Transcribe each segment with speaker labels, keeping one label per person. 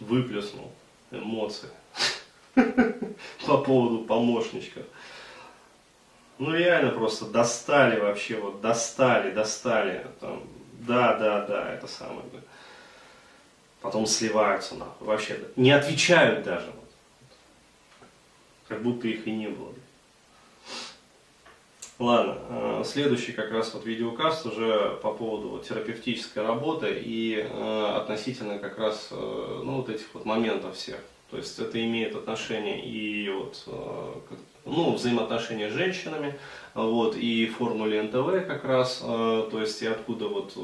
Speaker 1: выплеснул эмоции по поводу помощничков. Ну реально просто достали вообще, вот достали, достали. Там, да, да, да, это самое. Потом сливаются нахуй, вообще. Не отвечают даже. Вот. Как будто их и не было. Ладно, э, следующий как раз вот видеокаст уже по поводу вот терапевтической работы и э, относительно как раз э, ну, вот этих вот моментов всех. То есть это имеет отношение и вот, э, ну, взаимоотношения с женщинами, вот, и формуле НТВ как раз, э, то есть и откуда вот, э,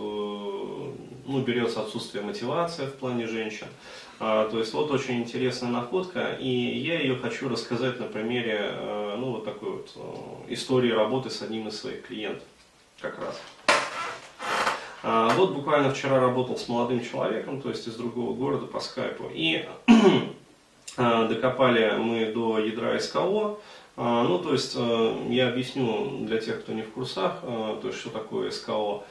Speaker 1: ну, берется отсутствие мотивации в плане женщин. А, то есть вот очень интересная находка, и я ее хочу рассказать на примере, ну, вот такой вот истории работы с одним из своих клиентов, как раз. А, вот буквально вчера работал с молодым человеком, то есть из другого города по скайпу, и докопали мы до ядра СКО. А, ну, то есть, э, я объясню для тех, кто не в курсах, э, то есть, что такое СКО.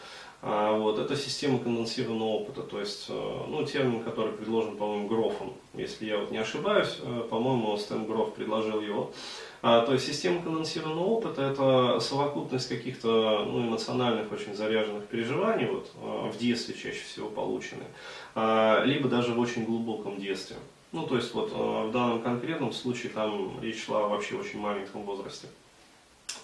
Speaker 1: Вот, это система конденсированного опыта, то есть, э, ну, термин, который предложен, по-моему, Грофом, если я вот не ошибаюсь, по-моему, Стэм Гроф предложил его. То есть система конденсированного опыта – это совокупность каких-то ну, эмоциональных, очень заряженных переживаний, вот, в детстве чаще всего полученные, либо даже в очень глубоком детстве. Ну, то есть вот э, в данном конкретном случае там речь шла вообще очень маленьком возрасте.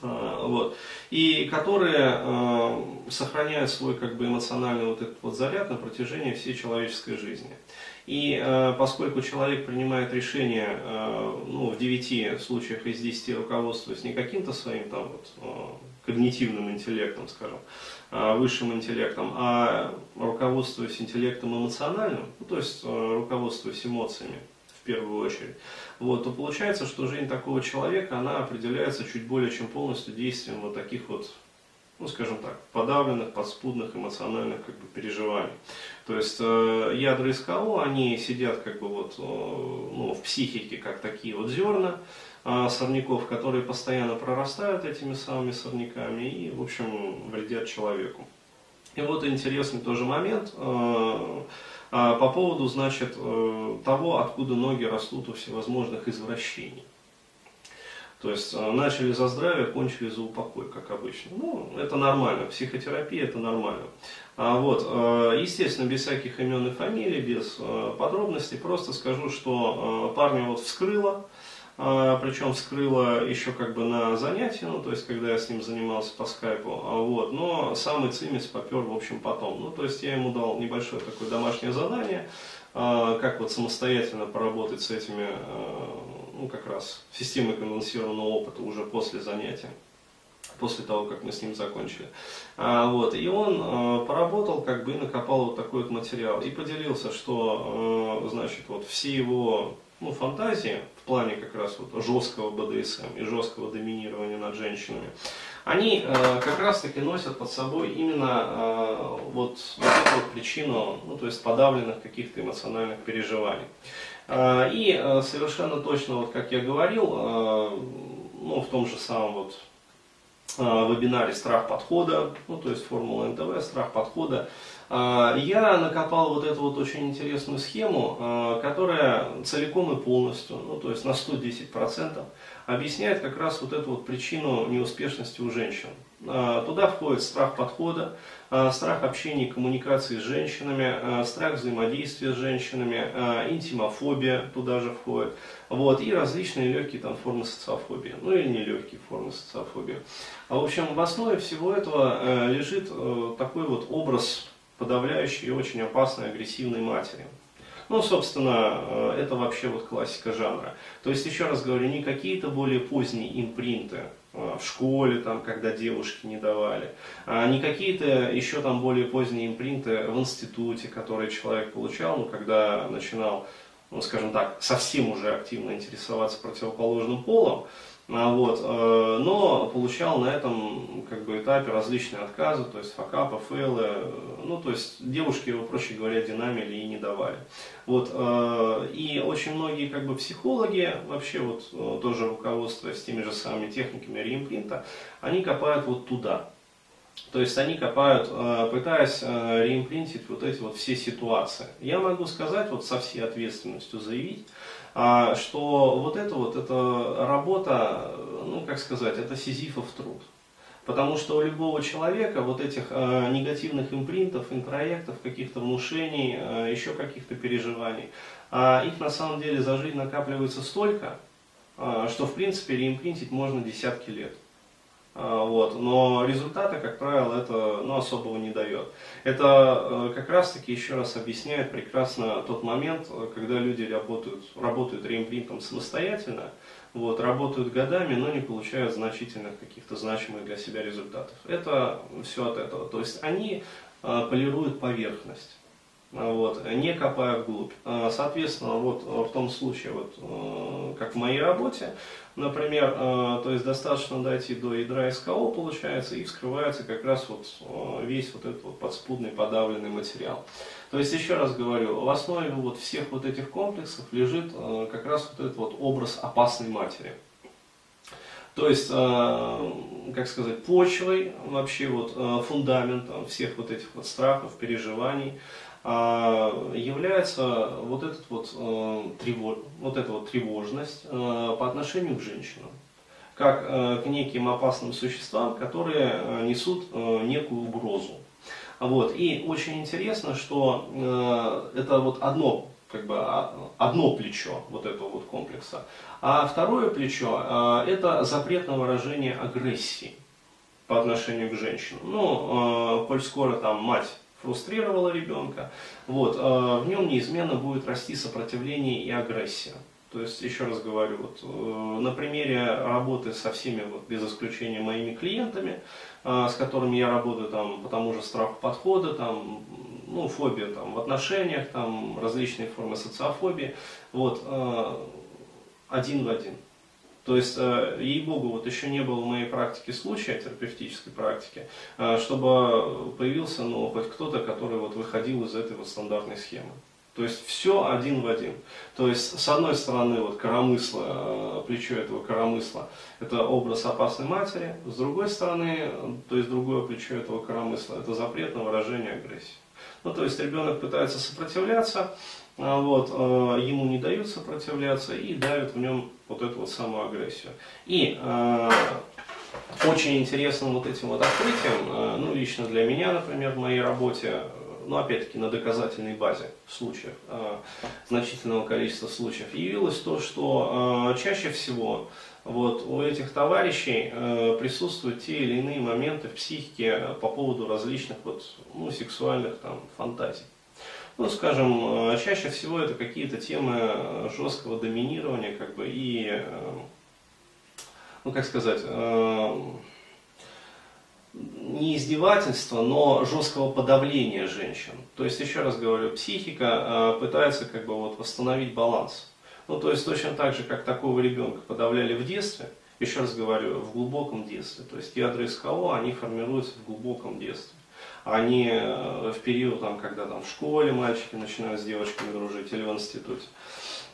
Speaker 1: Э, вот. И которые э, сохраняют свой как бы эмоциональный вот этот вот заряд на протяжении всей человеческой жизни. И э, поскольку человек принимает решение э, ну, в 9 случаях из 10 руководствуясь не каким-то своим там вот, э, когнитивным интеллектом, скажем, э, высшим интеллектом, а руководствуясь интеллектом эмоциональным, ну, то есть э, руководствуясь эмоциями в первую очередь, вот, то получается, что жизнь такого человека, она определяется чуть более чем полностью действием вот таких вот ну, скажем так, подавленных, подспудных эмоциональных как бы, переживаний. То есть э, ядра СКО, они сидят как бы вот, э, ну, в психике, как такие вот зерна сорняков, которые постоянно прорастают этими самыми сорняками и, в общем, вредят человеку. И вот интересный тоже момент э, э, по поводу, значит, э, того, откуда ноги растут у всевозможных извращений. То есть э, начали за здравие, кончили за упокой, как обычно. Ну, это нормально, психотерапия это нормально. А вот, естественно, без всяких имен и фамилий, без подробностей, просто скажу, что парня вот вскрыло, причем вскрыло еще как бы на занятии, ну, то есть, когда я с ним занимался по скайпу, а вот, но самый цимис попер, в общем, потом. Ну, то есть, я ему дал небольшое такое домашнее задание, как вот самостоятельно поработать с этими ну, как раз системой конденсированного опыта уже после занятия после того, как мы с ним закончили. А, вот, и он а, поработал, как бы, и накопал вот такой вот материал. И поделился, что, а, значит, вот все его ну, фантазии в плане как раз вот жесткого БДСМ и жесткого доминирования над женщинами, они а, как раз таки носят под собой именно а, вот, вот эту вот причину, ну, то есть подавленных каких-то эмоциональных переживаний. А, и а, совершенно точно, вот как я говорил, а, ну, в том же самом вот вебинаре «Страх подхода», ну, то есть формула НТВ, «Страх подхода», я накопал вот эту вот очень интересную схему, которая целиком и полностью, ну, то есть на 110%, объясняет как раз вот эту вот причину неуспешности у женщин. Туда входит страх подхода, Э, страх общения и коммуникации с женщинами, э, страх взаимодействия с женщинами, э, интимофобия туда же входит, вот, и различные легкие там, формы социофобии, ну или нелегкие формы социофобии. А, в общем, в основе всего этого лежит такой вот образ подавляющей и очень опасной агрессивной матери. Ну, собственно, это вообще вот классика жанра. То есть, еще раз говорю, не какие-то более поздние импринты, Э, в школе, там, когда девушки не давали, а не какие-то еще там более поздние импринты в институте, которые человек получал, ну, когда начинал, ну, скажем так, совсем уже активно интересоваться противоположным полом, вот, э, но получал на этом как бы, этапе различные отказы, то есть факапы, фейлы, ну то есть девушки его, проще говоря, динамили и не давали. Вот, э, и очень многие как бы, психологи, вообще вот тоже руководствуясь теми же самыми техниками реимпринта, они копают вот туда. То есть они копают, э, пытаясь э, реимплинтить вот эти вот все ситуации. Я могу сказать, вот со всей ответственностью заявить, а, что вот это вот, эта работа, ну как сказать, это сизифов труд. Потому что у любого человека вот этих э, негативных импринтов, интроектов, каких-то внушений, э, еще каких-то переживаний, э, их на самом деле за жизнь накапливается столько, э, что в принципе реимпринтить можно десятки лет. А, вот. Но результата, как правило, это ну, особого не дает. Это э, как раз таки еще раз объясняет прекрасно тот момент, когда люди работают, работают реимпринтом самостоятельно, вот, работают годами, но не получают значительных каких-то значимых для себя результатов. Это все от этого. То есть они э, полируют поверхность вот, не копая вглубь. А, соответственно, вот в том случае, вот, как в моей работе, например, то есть достаточно дойти до ядра СКО, получается, и вскрывается как раз вот весь вот этот вот подспудный подавленный материал. То есть, еще раз говорю, в основе вот всех вот этих комплексов лежит как раз вот этот вот образ опасной матери. То есть, как сказать, почвой, вообще вот фундаментом всех вот этих вот страхов, переживаний, а, является вот, этот вот, э, тревож, вот эта вот тревожность э, по отношению к женщинам, как э, к неким опасным существам, которые несут некую угрозу. Вот. И очень интересно, что это вот одно, как бы, а, одно плечо вот этого вот комплекса. А второе плечо – это запрет на выражение агрессии по отношению к женщинам. Ну, коль скоро там мать фрустрировала ребенка, вот, а в нем неизменно будет расти сопротивление и агрессия. То есть, еще раз говорю, вот, э, на примере работы со всеми, вот, без исключения моими клиентами, с которыми я работаю там, по тому же страху подхода, там, ну, фобия там, в отношениях, там, различные формы социофобии, вот, э, один в один. То есть, э, ей-богу, вот еще не было в моей практике случая, терапевтической практики, э, чтобы появился ну, хоть кто-то, который вот выходил из этой вот стандартной схемы. То есть все один в один. То есть с одной стороны вот коромысло, э, плечо этого коромысла, это образ опасной матери, с другой стороны, то есть другое плечо этого коромысла, это запрет на выражение агрессии. Ну то есть ребенок пытается сопротивляться, а вот, ему не дают сопротивляться и давят в нем вот эту вот самую агрессию. И э, очень интересным вот этим вот открытием, ну лично для меня, например, в моей работе, ну опять-таки на доказательной базе случаев, э, значительного количества случаев, явилось то, что э, чаще всего вот, у этих товарищей э, присутствуют те или иные моменты в психике по поводу различных вот, ну, сексуальных там, фантазий. Ну, скажем, чаще всего это какие-то темы жесткого доминирования, как бы, и, ну, как сказать, не издевательства, но жесткого подавления женщин. То есть, еще раз говорю, психика пытается как бы вот восстановить баланс. Ну, то есть, точно так же, как такого ребенка подавляли в детстве, еще раз говорю, в глубоком детстве. То есть, ядра СКО, они формируются в глубоком детстве они э, в период, там, когда там, в школе мальчики начинают с девочками дружить или в институте.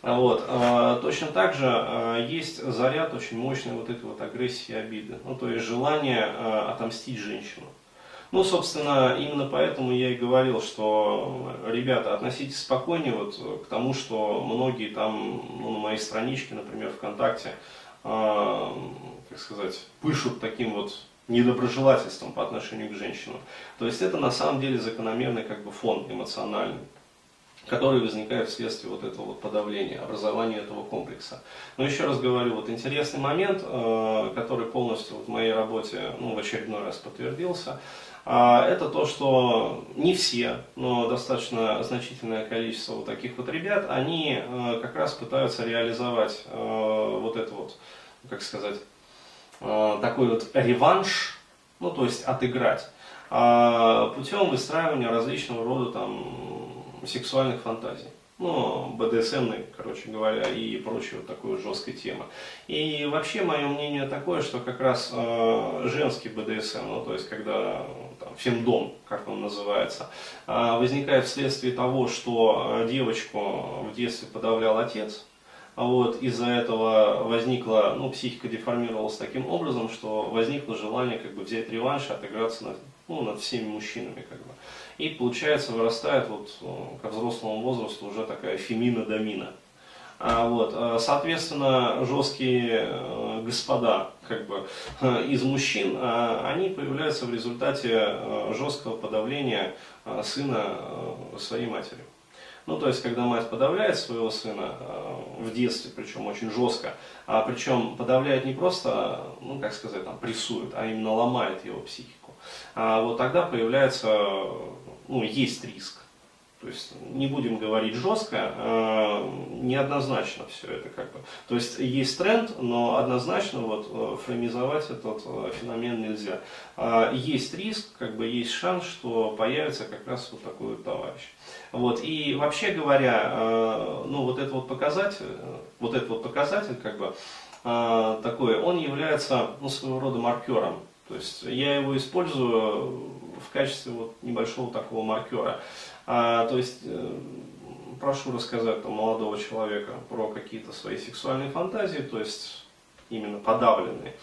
Speaker 1: Вот. А, точно так же а, есть заряд очень мощной вот этой вот агрессии и обиды. Ну, то есть желание а, отомстить женщину. Ну, собственно, именно поэтому я и говорил, что, ребята, относитесь спокойнее вот к тому, что многие там, ну, на моей страничке, например, ВКонтакте, э, как сказать, пышут таким вот недоброжелательством по отношению к женщинам. То есть это на самом деле закономерный как бы фон эмоциональный который возникает вследствие вот этого вот подавления, образования этого комплекса. Но еще раз говорю, вот интересный момент, э, который полностью вот в моей работе ну, в очередной раз подтвердился, э, это то, что не все, но достаточно значительное количество вот таких вот ребят, они э, как раз пытаются реализовать вот это вот, как сказать, Э, такой вот реванш, ну то есть отыграть, а путем выстраивания различного рода там сексуальных фантазий. Ну, БДСМ, короче говоря, и прочей вот такой вот жесткой темы. И вообще мое мнение такое, что как раз э, женский БДСМ, ну то есть когда там, фемдом, как он называется, э, возникает вследствие того, что девочку в детстве подавлял отец, вот, из-за этого возникла, ну, психика деформировалась таким образом, что возникло желание как бы взять реванш, отыграться над, ну, над всеми мужчинами, как бы. И получается, вырастает вот ну, ко взрослому возрасту уже такая фемина-домина. А, вот, а, соответственно, жесткие э, господа как бы, э, из мужчин, они появляются в результате э, жесткого подавления сына своей матерью. Ну, то есть, когда мать подавляет своего сына в детстве, причем очень жестко, а причем подавляет не просто, ну, как сказать, там, прессует, а именно ломает его психику, а вот тогда появляется, ну, есть риск то есть не будем говорить жестко, э, неоднозначно все это как бы. То есть есть тренд, но однозначно вот э, фреймизовать этот э, феномен нельзя. Э, есть риск, как бы есть шанс, что появится как раз вот такой вот товарищ. Вот. И вообще говоря, э, ну вот этот вот показатель, вот этот вот показатель как бы э, такой, он является ну, своего рода маркером. То есть я его использую в качестве вот небольшого такого маркера. А, то есть э, прошу рассказать там, молодого человека про какие-то свои сексуальные фантазии, то есть именно подавленные.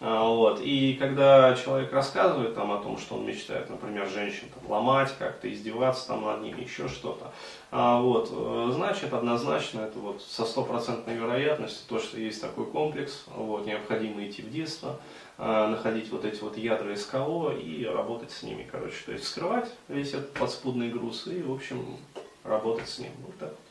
Speaker 1: А, вот. И когда человек рассказывает там, о том, что он мечтает, например, женщин там, ломать, как-то издеваться там, над ними, еще что-то, а, вот, э, значит, однозначно это вот со стопроцентной вероятностью то, что есть такой комплекс, вот, необходимо идти в детство, а, находить вот эти вот ядра СКО и работать с ними, короче, то есть скрывать весь этот подспудный груз и, в общем, работать с ним. Вот так вот.